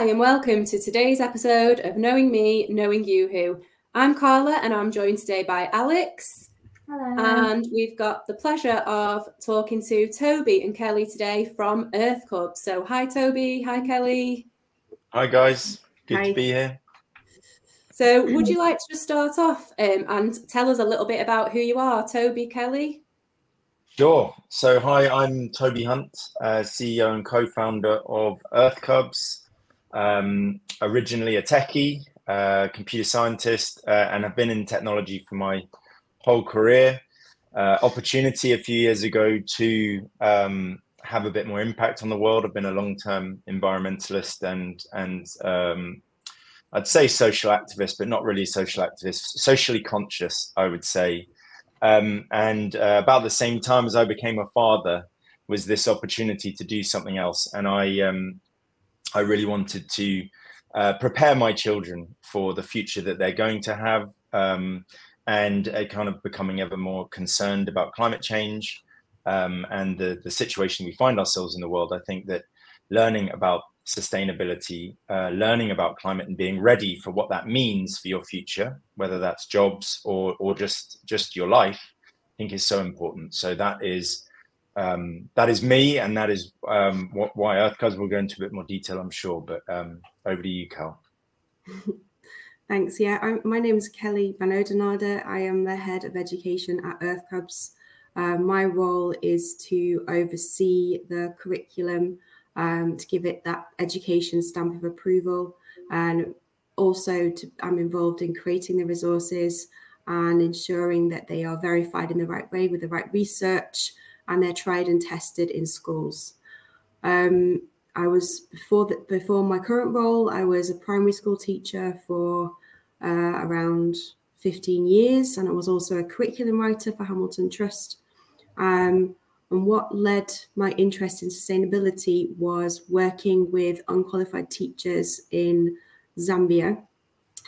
Hi, and welcome to today's episode of Knowing Me, Knowing You Who. I'm Carla, and I'm joined today by Alex. Hello. And we've got the pleasure of talking to Toby and Kelly today from Earth Cub. So, hi, Toby. Hi, Kelly. Hi, guys. Good Hi. to be here. So, would you like to just start off um, and tell us a little bit about who you are, Toby, Kelly? Sure. So, hi, I'm Toby Hunt, uh, CEO and co founder of Earth Cubs. Um, originally a techie, uh, computer scientist, uh, and have been in technology for my whole career. Uh, opportunity a few years ago to um, have a bit more impact on the world. I've been a long term environmentalist and, and um, I'd say social activist, but not really social activist, socially conscious, I would say. Um, and uh, about the same time as I became a father, was this opportunity to do something else, and I um, I really wanted to uh, prepare my children for the future that they're going to have, um, and uh, kind of becoming ever more concerned about climate change um, and the the situation we find ourselves in the world. I think that learning about sustainability, uh, learning about climate, and being ready for what that means for your future, whether that's jobs or or just just your life, I think is so important. So that is um, that is me, and that is um, what, why Earth Cubs will go into a bit more detail, I'm sure. But um, over to you, Cal. Thanks. Yeah, I'm, my name is Kelly Vanaudenaerde. I am the head of education at Earth Cubs. Uh, my role is to oversee the curriculum, um, to give it that education stamp of approval, and also to, I'm involved in creating the resources and ensuring that they are verified in the right way with the right research and they're tried and tested in schools. Um, I was before that before my current role, I was a primary school teacher for uh, around 15 years, and I was also a curriculum writer for Hamilton Trust. Um, and what led my interest in sustainability was working with unqualified teachers in Zambia.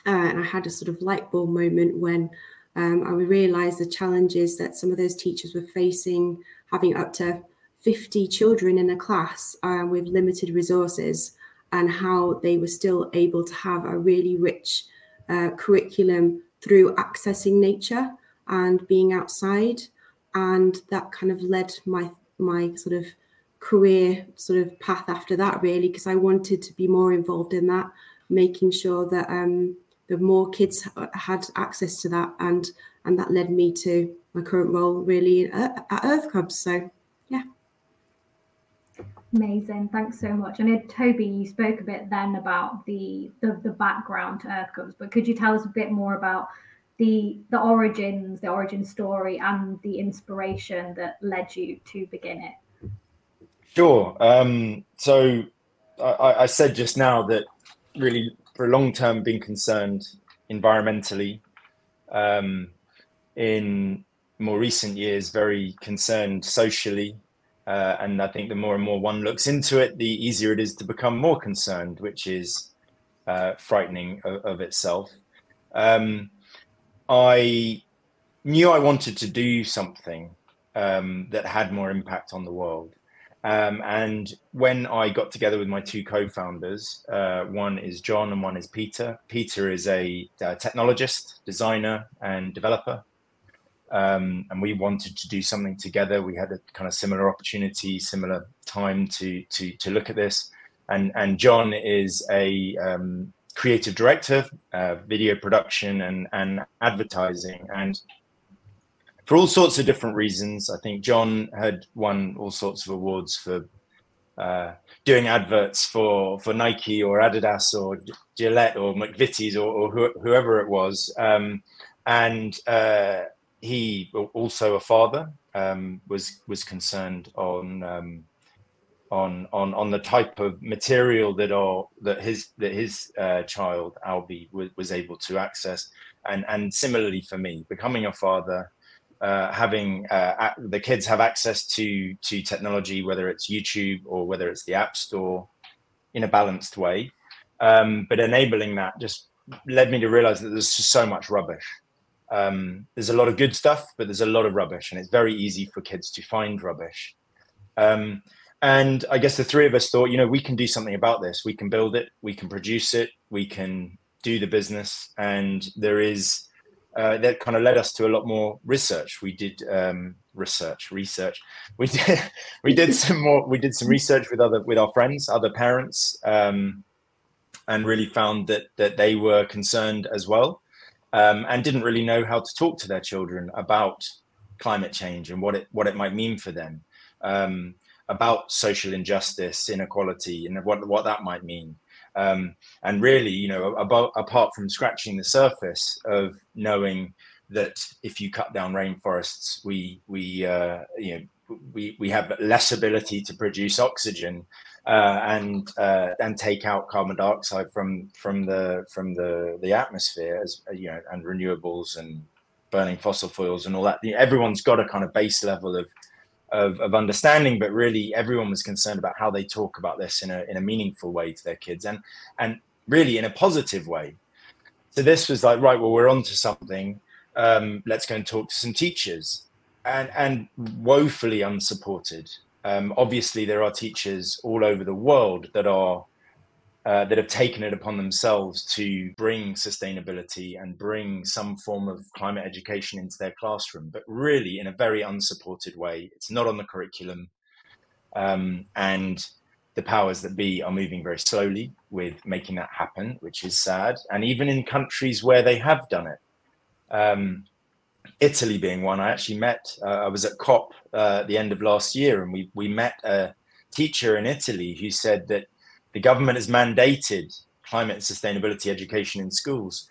Uh, and I had a sort of light bulb moment when um, I realized the challenges that some of those teachers were facing, having up to 50 children in a class uh, with limited resources, and how they were still able to have a really rich uh, curriculum through accessing nature and being outside. And that kind of led my my sort of career sort of path after that, really, because I wanted to be more involved in that, making sure that um, the more kids had access to that, and and that led me to my current role, really, at, at Earth Cubs. So, yeah. Amazing. Thanks so much. I know Toby, you spoke a bit then about the, the the background to Earth Cubs, but could you tell us a bit more about the the origins, the origin story, and the inspiration that led you to begin it? Sure. Um, so I, I said just now that really for a long term been concerned environmentally. Um, in more recent years, very concerned socially. Uh, and I think the more and more one looks into it, the easier it is to become more concerned, which is uh, frightening of, of itself. Um, I knew I wanted to do something um, that had more impact on the world. Um, and when I got together with my two co-founders, uh, one is John and one is Peter. Peter is a, a technologist, designer, and developer. Um, and we wanted to do something together. We had a kind of similar opportunity, similar time to to to look at this. And and John is a um, creative director, uh, video production, and and advertising, and for all sorts of different reasons. I think John had won all sorts of awards for uh, doing adverts for for Nike or Adidas or Gillette or McVitie's or, or who, whoever it was, um, and uh, he also a father um, was was concerned on. Um, on, on on the type of material that are that his that his uh, child Albie was, was able to access, and and similarly for me, becoming a father, uh, having uh, the kids have access to to technology, whether it's YouTube or whether it's the App Store, in a balanced way. Um, but enabling that just led me to realize that there's just so much rubbish. Um, there's a lot of good stuff, but there's a lot of rubbish, and it's very easy for kids to find rubbish. Um, and I guess the three of us thought, you know, we can do something about this. We can build it, we can produce it, we can do the business, and there is uh, that kind of led us to a lot more research. We did um, research, research. We did we did some more. We did some research with other with our friends, other parents, um, and really found that that they were concerned as well, um, and didn't really know how to talk to their children about climate change and what it what it might mean for them, um, about social injustice, inequality, and what what that might mean. Um, and really, you know, about, apart from scratching the surface of knowing that if you cut down rainforests, we we uh, you know we we have less ability to produce oxygen uh, and uh, and take out carbon dioxide from from the from the the atmosphere as you know and renewables and burning fossil fuels and all that. Everyone's got a kind of base level of of, of understanding, but really everyone was concerned about how they talk about this in a in a meaningful way to their kids and and really in a positive way. So this was like, right, well, we're on to something. Um, let's go and talk to some teachers. And and woefully unsupported. Um, obviously, there are teachers all over the world that are uh, that have taken it upon themselves to bring sustainability and bring some form of climate education into their classroom, but really in a very unsupported way. It's not on the curriculum. Um, and the powers that be are moving very slowly with making that happen, which is sad. And even in countries where they have done it, um, Italy being one, I actually met, uh, I was at COP uh, at the end of last year, and we, we met a teacher in Italy who said that the government has mandated climate and sustainability education in schools,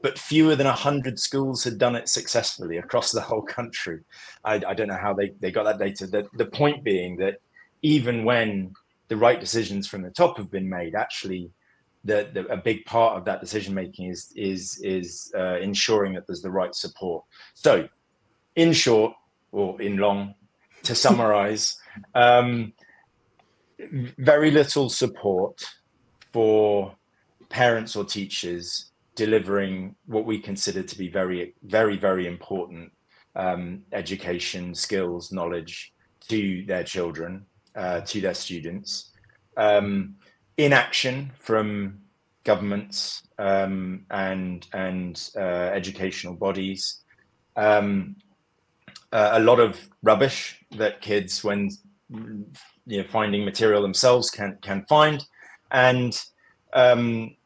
but fewer than 100 schools had done it successfully across the whole country. I, I don't know how they, they got that data. The, the point being that even when the right decisions from the top have been made, actually, the, the, a big part of that decision making is is is uh, ensuring that there's the right support. So, in short or in long, to summarize, um, very little support for parents or teachers delivering what we consider to be very, very, very important um, education, skills, knowledge to their children, uh, to their students. Um, inaction from governments um, and and uh, educational bodies. Um, uh, a lot of rubbish that kids, when you know finding material themselves can can find and um,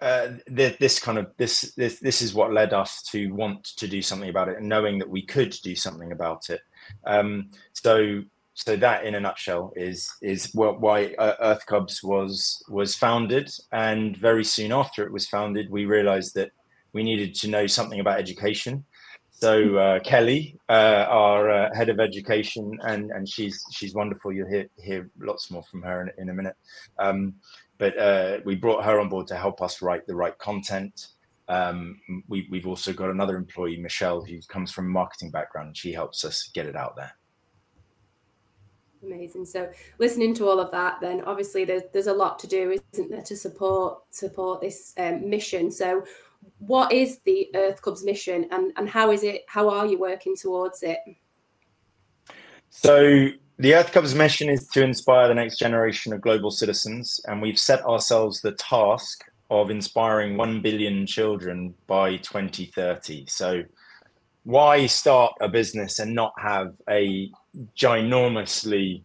uh, th- this kind of this this this is what led us to want to do something about it and knowing that we could do something about it um, so so that in a nutshell is is what, why uh, earth cubs was was founded and very soon after it was founded we realized that we needed to know something about education so uh, Kelly, uh, our uh, head of education, and and she's she's wonderful. You'll hear hear lots more from her in, in a minute. Um, but uh, we brought her on board to help us write the right content. Um, we, we've also got another employee, Michelle, who comes from a marketing background. and She helps us get it out there. Amazing. So listening to all of that, then obviously there's there's a lot to do, isn't there, to support support this um, mission. So what is the Earth Cubs mission and, and how is it, how are you working towards it? So the Earth Cubs mission is to inspire the next generation of global citizens, and we've set ourselves the task of inspiring 1 billion children by 2030. So, why start a business and not have a ginormously,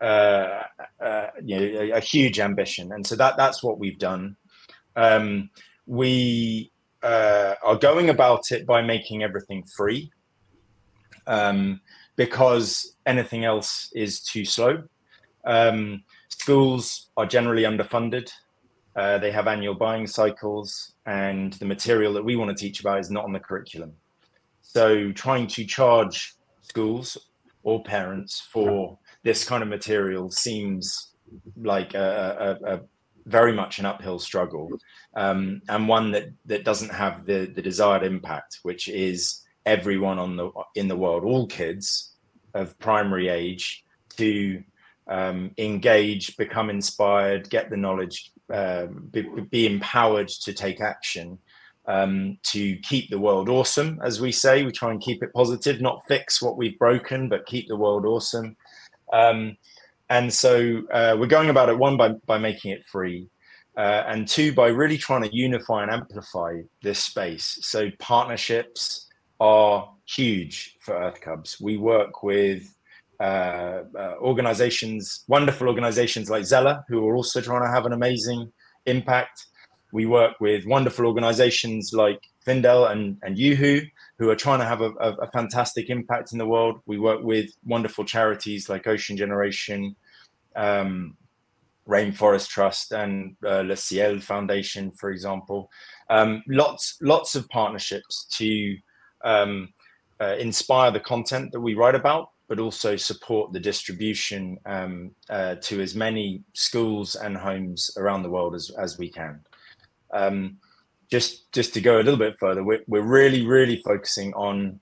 uh, uh, you know, a, a, huge ambition? And so that that's what we've done. Um, we uh, are going about it by making everything free um, because anything else is too slow. Um, schools are generally underfunded. Uh, they have annual buying cycles, and the material that we want to teach about is not on the curriculum. So, trying to charge schools or parents for this kind of material seems like a, a, a very much an uphill struggle um, and one that that doesn't have the the desired impact, which is everyone on the in the world, all kids of primary age, to um, engage, become inspired, get the knowledge, uh, be, be, empowered to take action. Um, to keep the world awesome, as we say, we try and keep it positive, not fix what we've broken, but keep the world awesome. Um, and so uh, we're going about it one by by making it free, uh, and two by really trying to unify and amplify this space. So partnerships are huge for Earth Cubs. We work with uh, uh, organizations, wonderful organizations like Zella, who are also trying to have an amazing impact. We work with wonderful organizations like Findel and, and YooHoo, who are trying to have a, a, a, fantastic impact in the world. We work with wonderful charities like Ocean Generation, um, Rainforest Trust, and uh, Le Ciel Foundation, for example. Um, lots, lots of partnerships to um, uh, inspire the content that we write about, but also support the distribution um, uh, to as many schools and homes around the world as, as we can. Um, just just to go a little bit further, we're, we're really really focusing on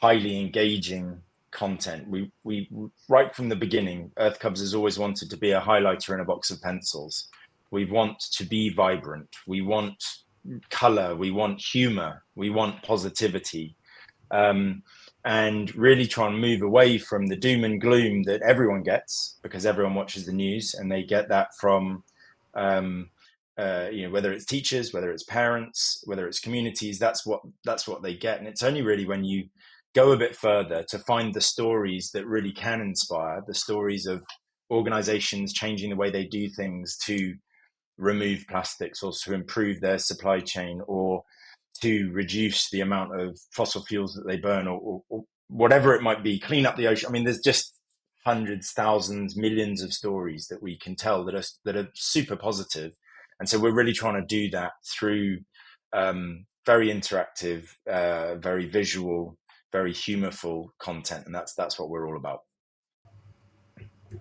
highly engaging content. We we right from the beginning, Earth Cubs has always wanted to be a highlighter in a box of pencils. We want to be vibrant. We want color. We want humor. We want positivity. Um, and really try and move away from the doom and gloom that everyone gets because everyone watches the news and they get that from um, uh, you know whether it's teachers whether it's parents whether it's communities that's what that's what they get and it's only really when you go a bit further to find the stories that really can inspire the stories of organizations changing the way they do things to remove plastics or to improve their supply chain or to reduce the amount of fossil fuels that they burn or, or, or whatever it might be, clean up the ocean. I mean, there's just hundreds, thousands, millions of stories that we can tell that are that are super positive, and so we're really trying to do that through um, very interactive, uh, very visual, very humorful content, and that's that's what we're all about.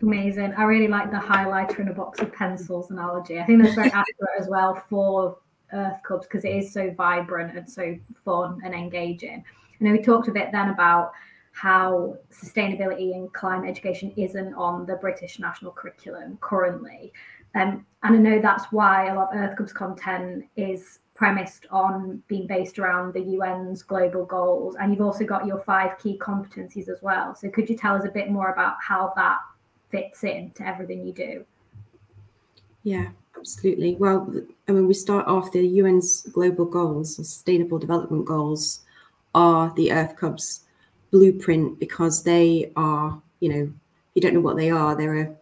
Amazing. I really like the highlighter in a box of pencils analogy. I think that's very accurate as well for Earth Cubs because it is so vibrant and so fun and engaging. And we talked a bit then about how sustainability and climate education isn't on the British national curriculum currently. Um, and I know that's why a lot of Earth Cubs content is premised on being based around the UN's global goals. And you've also got your five key competencies as well. So could you tell us a bit more about how that fits into everything you do? Yeah, absolutely. Well, I mean, we start off the UN's global goals, sustainable development goals, are the Earth Cubs blueprint because they are, you know, you don't know what they are. They're a,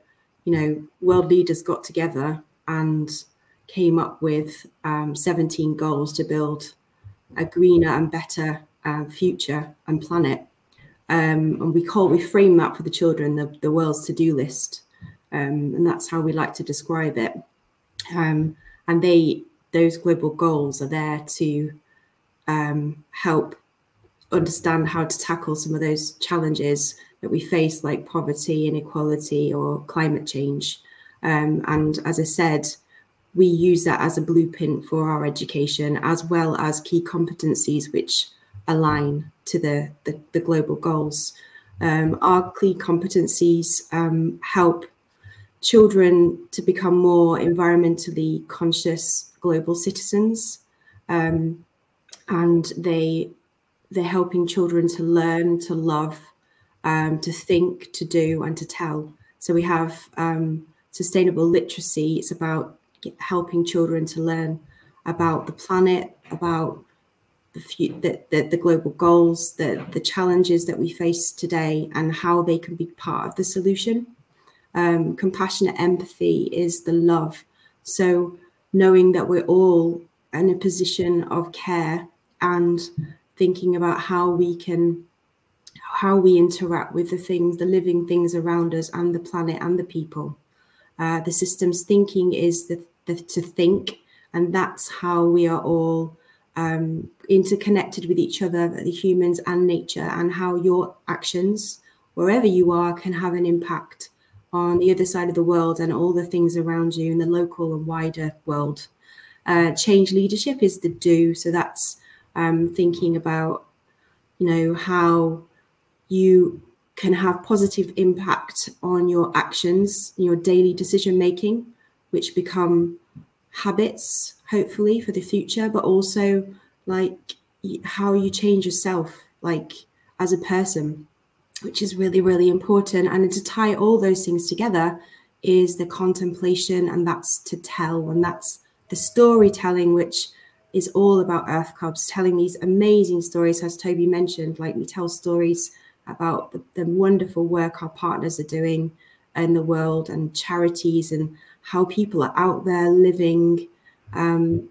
you know, world leaders got together and came up with um, 17 goals to build a greener and better uh, future and planet. Um, and we call we frame that for the children the, the world's to-do list um, and that's how we like to describe it um, and they those global goals are there to um, help understand how to tackle some of those challenges that we face, like poverty, inequality, or climate change. Um, and as I said, we use that as a blueprint for our education, as well as key competencies which align to the, the, the global goals. Um, our key competencies um, help children to become more environmentally conscious global citizens. Um, and they they're helping children to learn, to love, um, to think, to do, and to tell. So we have um, sustainable literacy. It's about helping children to learn about the planet, about the, the, the, the global goals, the, the challenges that we face today, and how they can be part of the solution um, compassionate empathy is the love. So knowing that we're all in a position of care and thinking about how we can how we interact with the things the living things around us and the planet and the people uh, the systems thinking is the, the, to think and that's how we are all um, interconnected with each other the humans and nature and how your actions wherever you are can have an impact on the other side of the world and all the things around you in the local and wider world. Uh, change leadership is the do. So that's um, thinking about, you know, how you can have positive impact on your actions, your daily decision making, which become habits, hopefully, for the future, but also like how you change yourself, like as a person. which is really, really important. And to tie all those things together is the contemplation, and that's to tell, and that's the storytelling, which is all about Earth Cubs, telling these amazing stories, as Toby mentioned. Like we tell stories about the, the wonderful work our partners are doing in the world and charities and how people are out there living, um,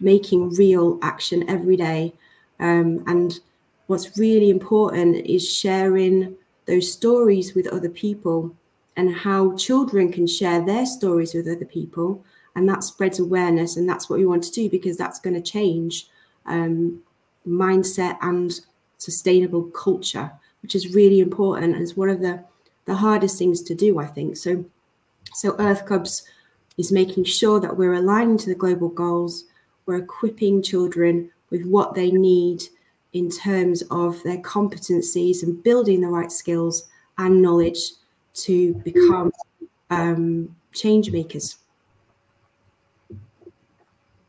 making real action every day. Um, and what's really important is sharing those stories with other people and how children can share their stories with other people and that spreads awareness and that's what we want to do because that's going to change um, mindset and sustainable culture which is really important and it's one of the the hardest things to do i think. So so earth cubs is making sure that we're aligning to the global goals. We're equipping children with what they need in terms of their competencies and building the right skills and knowledge to become um, change makers.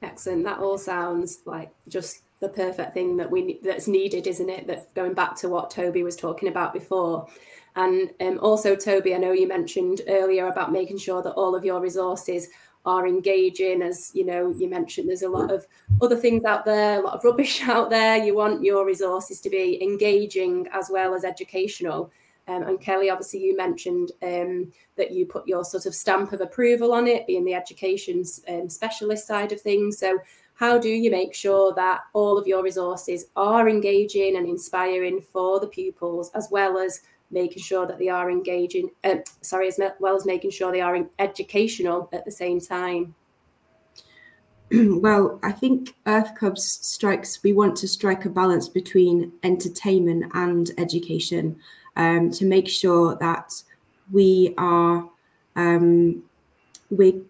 Excellent. That all sounds like just the perfect thing that we that's needed, isn't it? That going back to what Toby was talking about before. And um, also, Toby, I know you mentioned earlier about making sure that all of your resources are engaging. As you know, you mentioned there's a lot of other things out there, a lot of rubbish out there. You want your resources to be engaging as well as educational. Um, and Kelly, obviously, you mentioned um, that you put your sort of stamp of approval on it, being the education um, specialist side of things. So, how do you make sure that all of your resources are engaging and inspiring for the pupils, as well as making sure that they are engaging? Uh, sorry, as well as making sure they are educational at the same time. well, I think Earth Cubs strikes, we want to strike a balance between entertainment and education um, to make sure that we are um, we're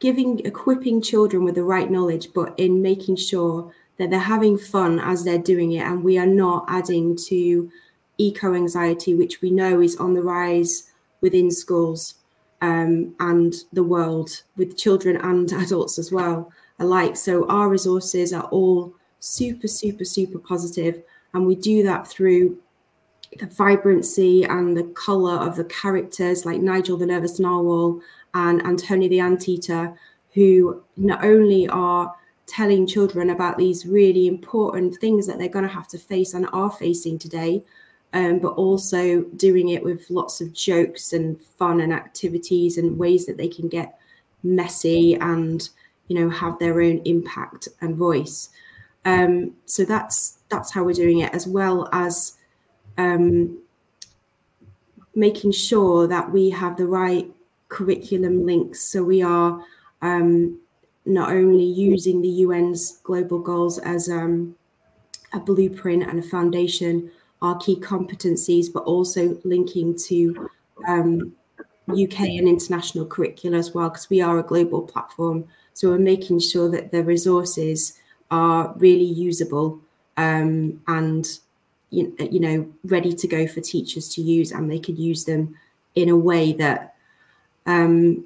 giving equipping children with the right knowledge, but in making sure that they're having fun as they're doing it, and we are not adding to eco anxiety, which we know is on the rise within schools um, and the world with children and adults as well alike. So our resources are all super, super, super positive, and we do that through the vibrancy and the color of the characters like Nigel the Nervous Narwhal and Antonia the Anteater, who not only are telling children about these really important things that they're going to have to face and are facing today, um, but also doing it with lots of jokes and fun and activities and ways that they can get messy and you know have their own impact and voice. Um, so that's that's how we're doing it, as well as um, making sure that we have the right curriculum links. So we are um, not only using the UN's global goals as um, a blueprint and a foundation, our key competencies, but also linking to um, UK and international curricula as well, because we are a global platform. So we're making sure that the resources are really usable um, and you, you know ready to go for teachers to use and they could use them in a way that um,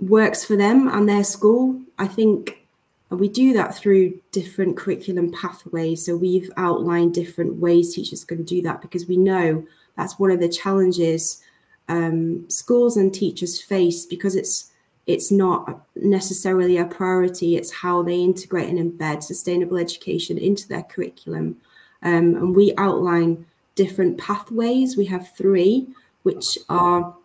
works for them and their school. I think we do that through different curriculum pathways. So we've outlined different ways teachers can do that because we know that's one of the challenges um, schools and teachers face because it's it's not necessarily a priority. It's how they integrate and embed sustainable education into their curriculum. Um, and we outline different pathways. We have three, which are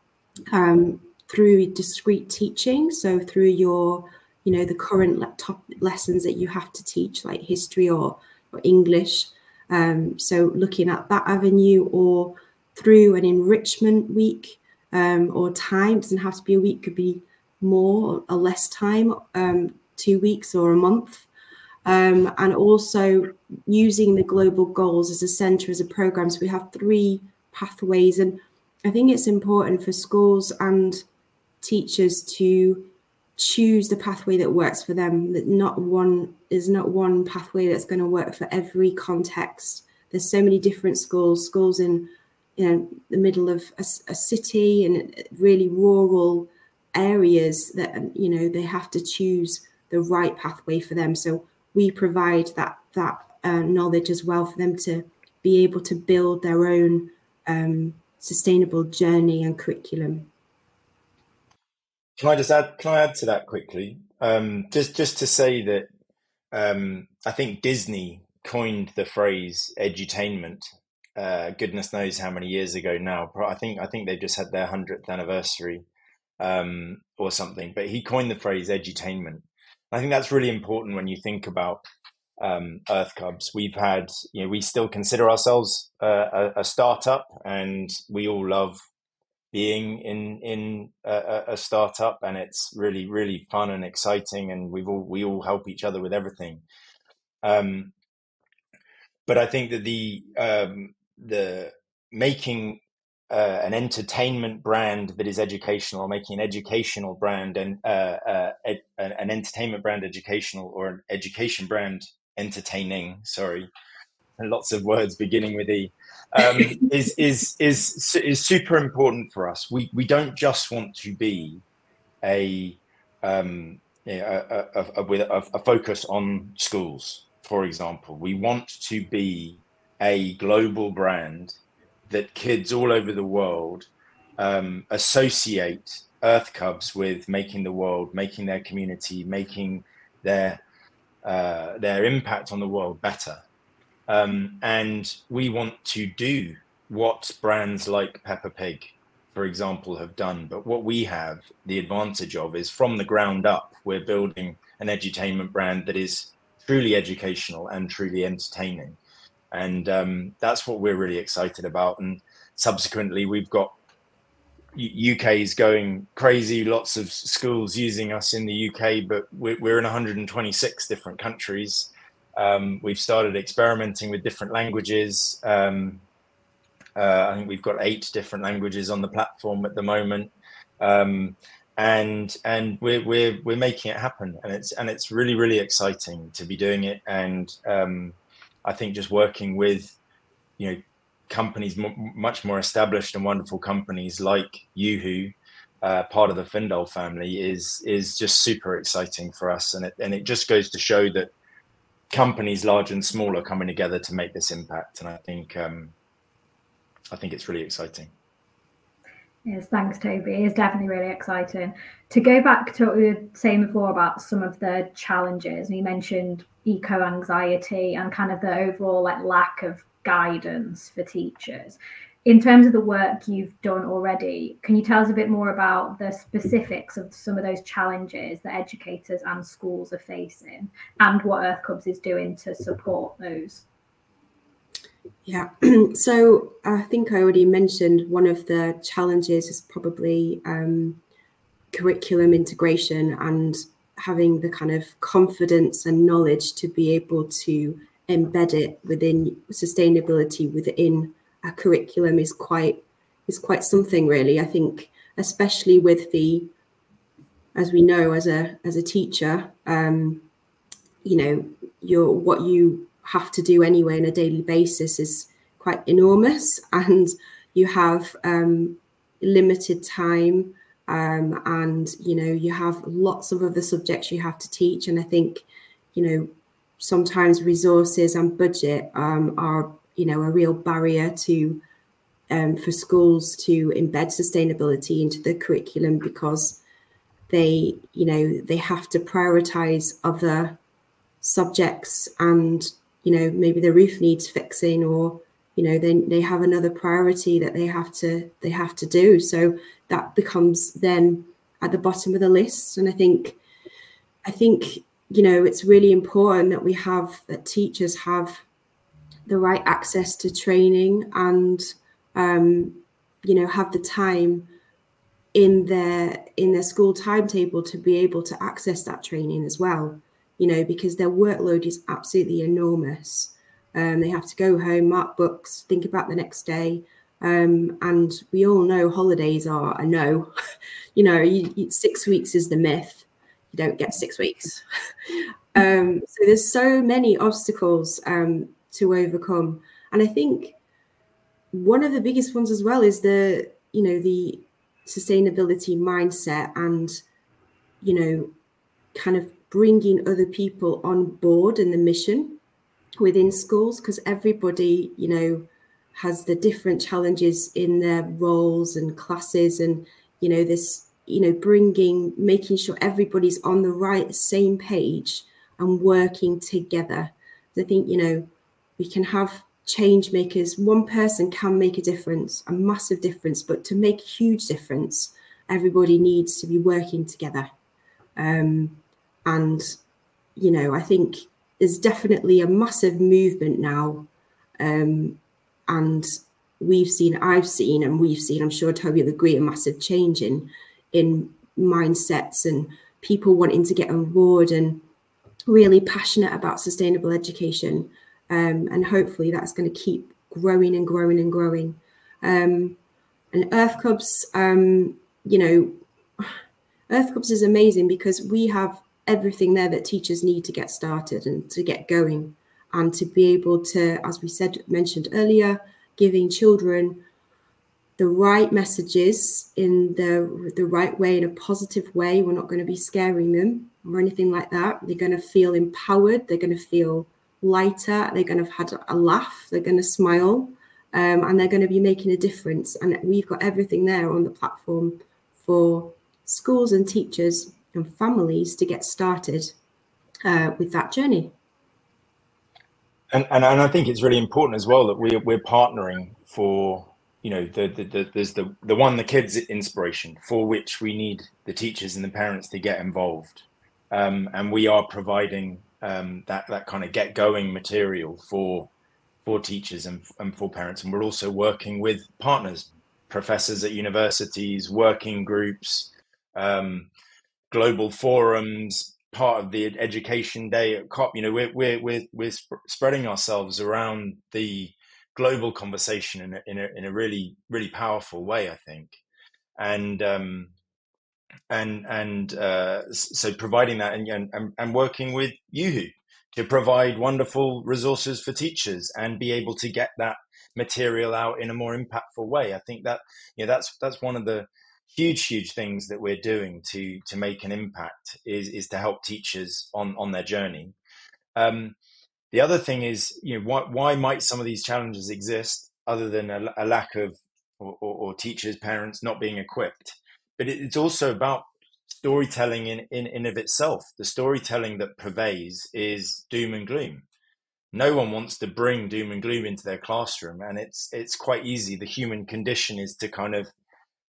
um, through discrete teaching. So through your, you know, the current top lessons that you have to teach, like history or, or English. Um, so looking at that avenue or through an enrichment week um, or time, it doesn't have to be a week, could be more or less time, um, two weeks or a month um, and also using the global goals as a center as a program. So we have three pathways, and I think it's important for schools and teachers to choose the pathway that works for them. That not one is not one pathway that's going to work for every context. There's so many different schools, schools in you know the middle of a, a city and really rural areas that you know they have to choose the right pathway for them. So we provide that that uh, knowledge as well for them to be able to build their own um, sustainable journey and curriculum. Can I just add? Can I add to that quickly? Um, just just to say that um, I think Disney coined the phrase edutainment. Uh, goodness knows how many years ago now. I think I think they've just had their hundredth anniversary um, or something. But he coined the phrase edutainment. I think that's really important when you think about um, Earth Cubs. We've had, you know, we still consider ourselves uh, a, a startup, and we all love being in in a, a, startup, and it's really really fun and exciting, and we've all we all help each other with everything. Um, but I think that the um, the making uh, an entertainment brand that is educational, or making an educational brand and uh, uh, ed, an entertainment brand educational or an education brand entertaining. Sorry, lots of words beginning with e. Um, is is is is super important for us. We we don't just want to be a um, a, a, a, a, focus on schools, for example. We want to be a global brand that kids all over the world um, associate Earth Cubs with making the world, making their community, making their uh, their impact on the world better. Um, and we want to do what brands like Peppa Pig, for example, have done. But what we have the advantage of is from the ground up, we're building an edutainment brand that is truly educational and truly entertaining and um, that's what we're really excited about. And subsequently, we've got UK is going crazy. Lots of schools using us in the UK, but we're, in 126 different countries. Um, we've started experimenting with different languages. Um, uh, I think we've got eight different languages on the platform at the moment, um, and and we're we're we're making it happen, and it's and it's really really exciting to be doing it, and um, I think just working with, you know, companies m- much more established and wonderful companies like YooHoo, uh, part of the Findel family, is is just super exciting for us, and it and it just goes to show that companies large and small are coming together to make this impact, and I think um, I think it's really exciting. Yes, thanks, Toby. It's definitely really exciting. To go back to what we were saying before about some of the challenges, and you mentioned eco anxiety and kind of the overall like lack of guidance for teachers. In terms of the work you've done already, can you tell us a bit more about the specifics of some of those challenges that educators and schools are facing and what Earth Cubs is doing to support those? Yeah, so I think I already mentioned one of the challenges is probably um, curriculum integration and having the kind of confidence and knowledge to be able to embed it within sustainability within a curriculum is quite is quite something really. I think especially with the as we know as a as a teacher, um, you know, your what you have to do anyway on a daily basis is quite enormous and you have um, limited time um, and you know you have lots of other subjects you have to teach and i think you know sometimes resources and budget um, are you know a real barrier to um, for schools to embed sustainability into the curriculum because they you know they have to prioritize other subjects and you know maybe the roof needs fixing or you know they, they have another priority that they have to they have to do. So that becomes then at the bottom of the list. And i think i think you know it's really important that we have that teachers have the right access to training and um, you know have the time in their in their school timetable to be able to access that training as well you know because their workload is absolutely enormous um, they have to go home, mark books, think about the next day. Um, and we all know holidays are a no. you know, you, you, six weeks is the myth. You don't get six weeks. um, so there's so many obstacles um, to overcome. And I think one of the biggest ones as well is the, you know, the sustainability mindset and, you know, kind of bringing other people on board in the mission within schools because everybody, you know, has the different challenges in their roles and classes and you know this you know bringing making sure everybody's on the right same page and working together i think you know we can have change makers. One person can make a difference a massive difference but to make a huge difference everybody needs to be working together. Um, and you know i think there's definitely a massive movement now um, and we've seen i've seen and we've seen i'm sure toby will agree a massive change in in mindsets and people wanting to get on board and really passionate about sustainable education um, and hopefully that's going to keep growing and growing and growing. Um, and earth cubs um, you know earth cubs is amazing because we have everything there that teachers need to get started and to get going and to be able to, as we said, mentioned earlier, giving children the right messages in the the right way in a positive way. We're not going to be scaring them or anything like that. They're going to feel empowered. They're going to feel lighter they're going to have had a laugh they're going to smile um, and they're going to be making a difference. And we've got everything there on the platform for schools and teachers and families to get started uh, with that journey. And, and and I think it's really important as well that we're we're partnering for you know the, the, the there's the the one the kids inspiration for which we need the teachers and the parents to get involved, um, and we are providing um, that that kind of get going material for for teachers and, and for parents, and we're also working with partners, professors at universities, working groups, um, global forums, part of the education day at COP. You know, we're we're we're, we're sp- spreading ourselves around the global conversation in a, in a in a really really powerful way, I think, and um, and and uh, so providing that and, and and working with YooHoo to provide wonderful resources for teachers and be able to get that material out in a more impactful way. I think that you know that's that's one of the huge huge things that we're doing to to make an impact is is to help teachers on on their journey um, the other thing is you know why, why might some of these challenges exist other than a, a lack of or, or, or, teachers parents not being equipped but it, it's also about storytelling in, in in of itself. The storytelling that pervades is doom and gloom. No one wants to bring doom and gloom into their classroom and it's it's quite easy. The human condition is to kind of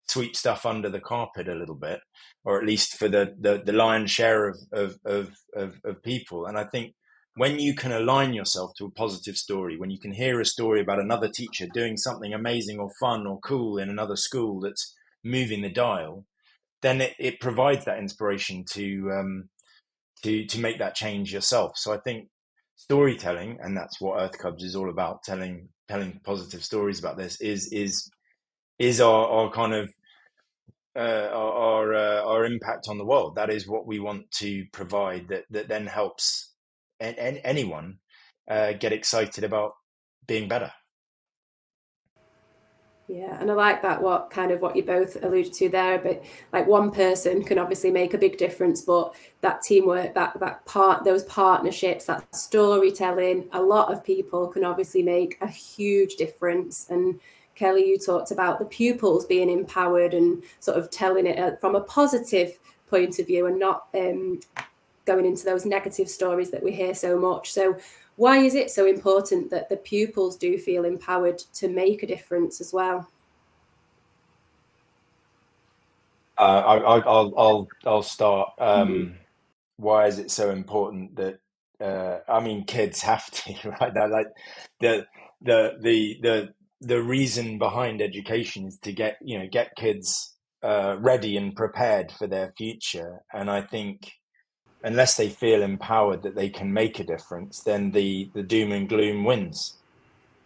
sweep stuff under the carpet a little bit, or at least for the the, the lion's share of, of of, of of people. And I think when you can align yourself to a positive story, when you can hear a story about another teacher doing something amazing or fun or cool in another school that's moving the dial, then it, it provides that inspiration to um, to to make that change yourself. So I think storytelling, and that's what Earth Cubs is all about, telling telling positive stories about this is is is our, our kind of uh, our uh, our impact on the world. That is what we want to provide. That that then helps an, an, anyone uh, get excited about being better. Yeah, and I like that what kind of what you both alluded to there, but like one person can obviously make a big difference, but that teamwork, that that part those partnerships, that storytelling, a lot of people can obviously make a huge difference. And Kelly, you talked about the pupils being empowered and sort of telling it uh, from a positive point of view and not um, going into those negative stories that we hear so much. So, why is it so important that the pupils do feel empowered to make a difference as well? Uh, I, will I'll I'll start. Um, mm-hmm. Why is it so important that uh, I mean kids have to right? That like the the the the the reason behind education is to get you know get kids uh, ready and prepared for their future and i think unless they feel empowered that they can make a difference then the the doom and gloom wins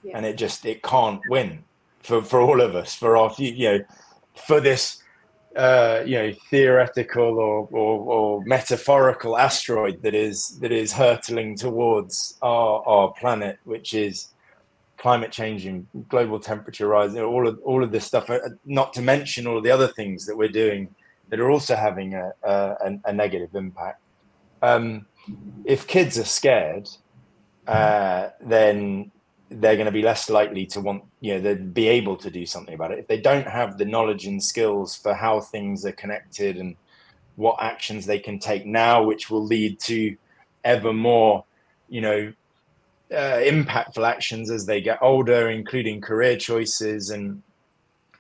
yeah. and it just it can't win for for all of us for our you know for this uh, you know theoretical or, or, or metaphorical asteroid that is that is hurtling towards our our planet which is climate changing, global temperature rise, all of all of this stuff. Uh, not to mention all of the other things that we're doing that are also having a, a, a negative impact. Um, if kids are scared, uh, then they're going to be less likely to want, you know, they'd be able to do something about it. If they don't have the knowledge and skills for how things are connected and what actions they can take now, which will lead to ever more, you know, uh, impactful actions as they get older, including career choices. And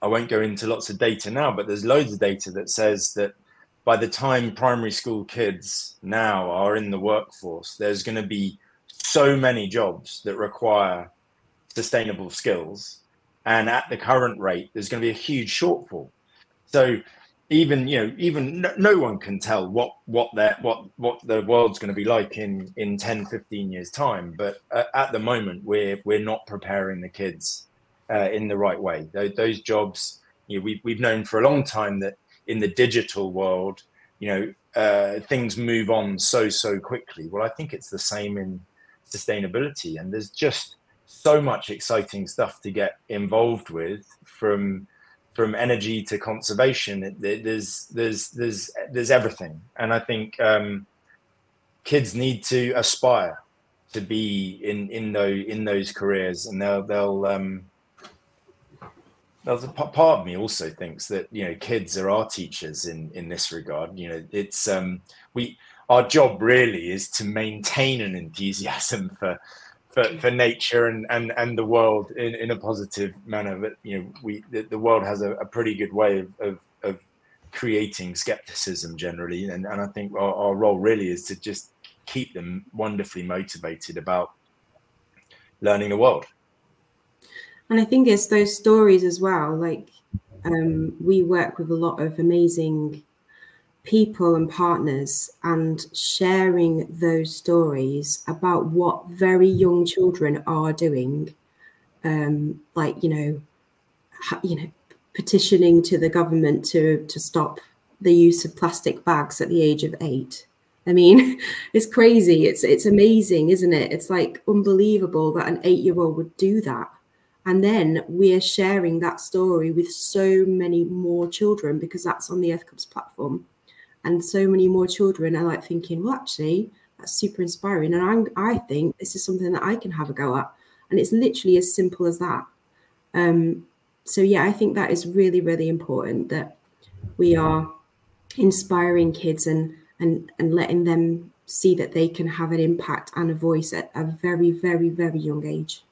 I won't go into lots of data now, but there's loads of data that says that by the time primary school kids now are in the workforce, there's going to be so many jobs that require sustainable skills. And at the current rate, there's going to be a huge shortfall. So even you know even no, no, one can tell what what their what what the world's going to be like in in 10 15 years time but uh, at the moment we're we're not preparing the kids uh, in the right way those, those jobs you know, we, we've known for a long time that in the digital world you know uh, things move on so so quickly. Well i think it's the same in sustainability and there's just so much exciting stuff to get involved with from from energy to conservation. There's there's there's there's everything. And i think um, kids need to aspire to be in in those in those careers and they'll they'll um a part of me also thinks that you know kids are our teachers in in this regard you know it's um we our job really is to maintain an enthusiasm for for, for nature and, and, and the world in, in a positive manner. But you know, we the, the world has a, a, pretty good way of, of, of creating skepticism generally, and, and I think our, our role really is to just keep them wonderfully motivated about learning the world. And I think it's those stories as well. Like um, we work with a lot of amazing people and partners and sharing those stories about what very young children are doing um, like you know you know petitioning to the government to to stop the use of plastic bags at the age of 8 i mean it's crazy. It's it's amazing isn't it? It's like unbelievable that an 8 year old would do that and then we're sharing that story with so many more children because that's on the earth cubs platform and so many more children are like thinking, well, actually, that's super inspiring. And I'm, I think this is something that I can have a go at. And it's literally as simple as that. Um, so, yeah, I think that is really, really important that we are inspiring kids and, and, and letting them see that they can have an impact and a voice at a very, very, very young age.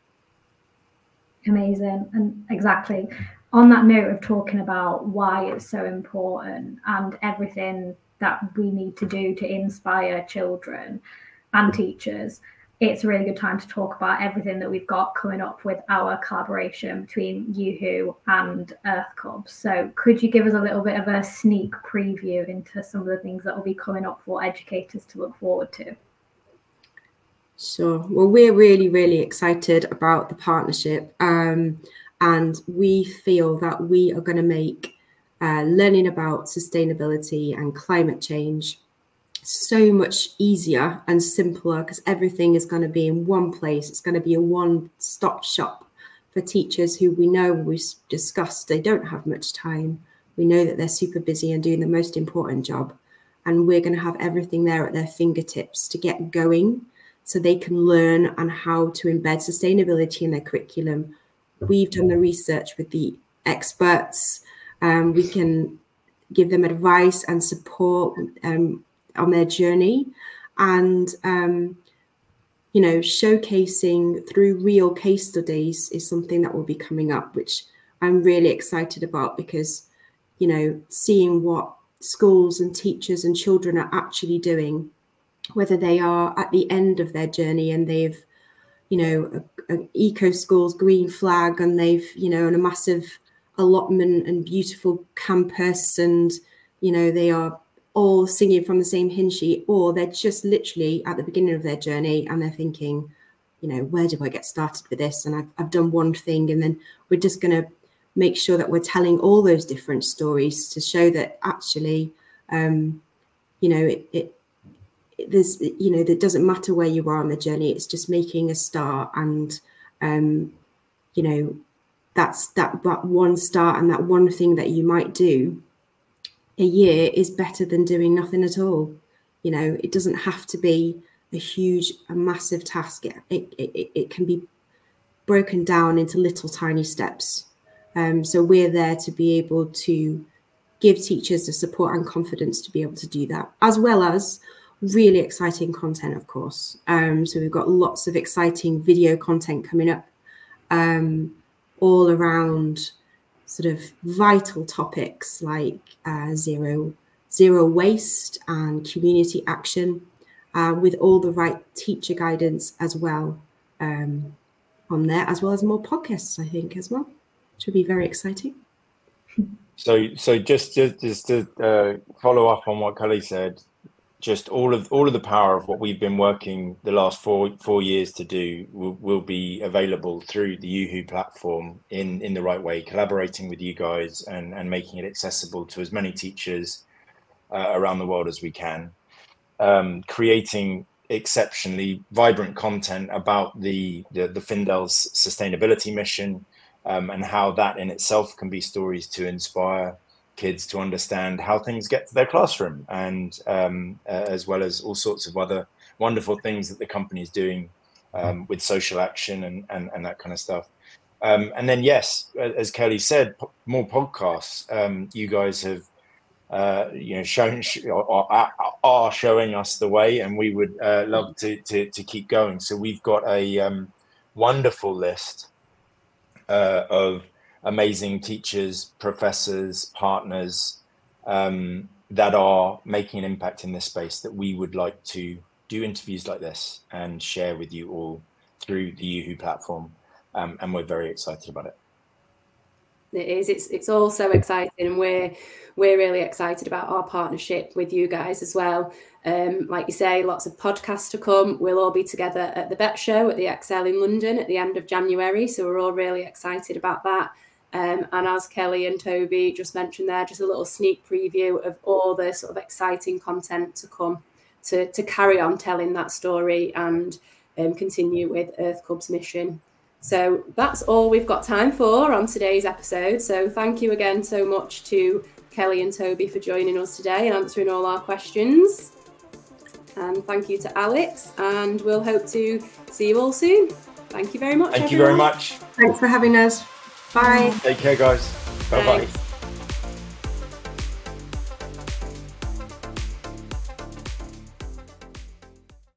Amazing. And exactly on that note of talking about why it's so important and everything that we need to do to inspire children and teachers, it's a really good time to talk about everything that we've got coming up with our collaboration between YooHoo and Earth Cubs. So, could you give us a little bit of a sneak preview into some of the things that will be coming up for educators to look forward to? Sure. Well, we're really, really excited about the partnership. Um, and we feel that we are going to make uh, learning about sustainability and climate change so much easier and simpler because everything is going to be in one place. It's going to be a one stop shop for teachers who we know we've discussed they don't have much time. We know that they're super busy and doing the most important job. And we're going to have everything there at their fingertips to get going so they can learn on how to embed sustainability in their curriculum We've done the research with the experts. Um, we can give them advice and support um, on their journey. And, um, you know, showcasing through real case studies is something that will be coming up, which I'm really excited about because, you know, seeing what schools and teachers and children are actually doing, whether they are at the end of their journey and they've you know, a, a eco schools green flag, and they've, you know, and a massive allotment and beautiful campus, and you know, they are all singing from the same hymn sheet, or they're just literally at the beginning of their journey and they're thinking, you know, where do I get started with this? And I've, I've done one thing, and then we're just going to make sure that we're telling all those different stories to show that actually, um, you know, it, it there's you know that doesn't matter where you are on the journey it's just making a start and um you know that's that that one start and that one thing that you might do a year is better than doing nothing at all you know it doesn't have to be a huge a massive task it it, it, it can be broken down into little tiny steps. Um, so we're there to be able to give teachers the support and confidence to be able to do that, as well as really exciting content, of course. Um, so we've got lots of exciting video content coming up, um, all around sort of vital topics like uh, zero zero waste and community action, uh, with all the right teacher guidance as well um, on there, as well as more podcasts, I think, as well, which will be very exciting. So, so just just, just to uh, follow up on what Kelly said, just all of all of the power of what we've been working the last four four years to do will, will be available through the YooHoo platform in in the right way, collaborating with you guys and and making it accessible to as many teachers uh, around the world as we can, um, creating exceptionally vibrant content about the the, the Findel's sustainability mission um, and how that in itself can be stories to inspire kids to understand how things get to their classroom and um, uh, as well as all sorts of other wonderful things that the company is doing um, with social action and, and, and that kind of stuff. Um, and then, yes, as Kelly said, more podcasts. Um, you guys have, uh, you know, shown are, are, showing us the way, and we would uh, love to, to, to keep going. So we've got a um, wonderful list uh, of amazing teachers, professors, partners um, that are making an impact in this space that we would like to do interviews like this and share with you all through the YooHoo platform. Um, and we're very excited about it. It is. It's it's all so exciting, and we're we're really excited about our partnership with you guys as well. Um, like you say, lots of podcasts to come. We'll all be together at the Bett Show at the ExCeL in London at the end of January, so we're all really excited about that. Um, and as Kelly and Toby just mentioned there, just a little sneak preview of all the sort of exciting content to come to, to carry on telling that story and um, continue with Earth Cub's mission. So that's all we've got time for on today's episode. So thank you again so much to Kelly and Toby for joining us today and answering all our questions. And thank you to Alex, and we'll hope to see you all soon. Thank you very much. Thank everyone. you very much. Thanks for having us. Bye. Take care, guys. Bye bye.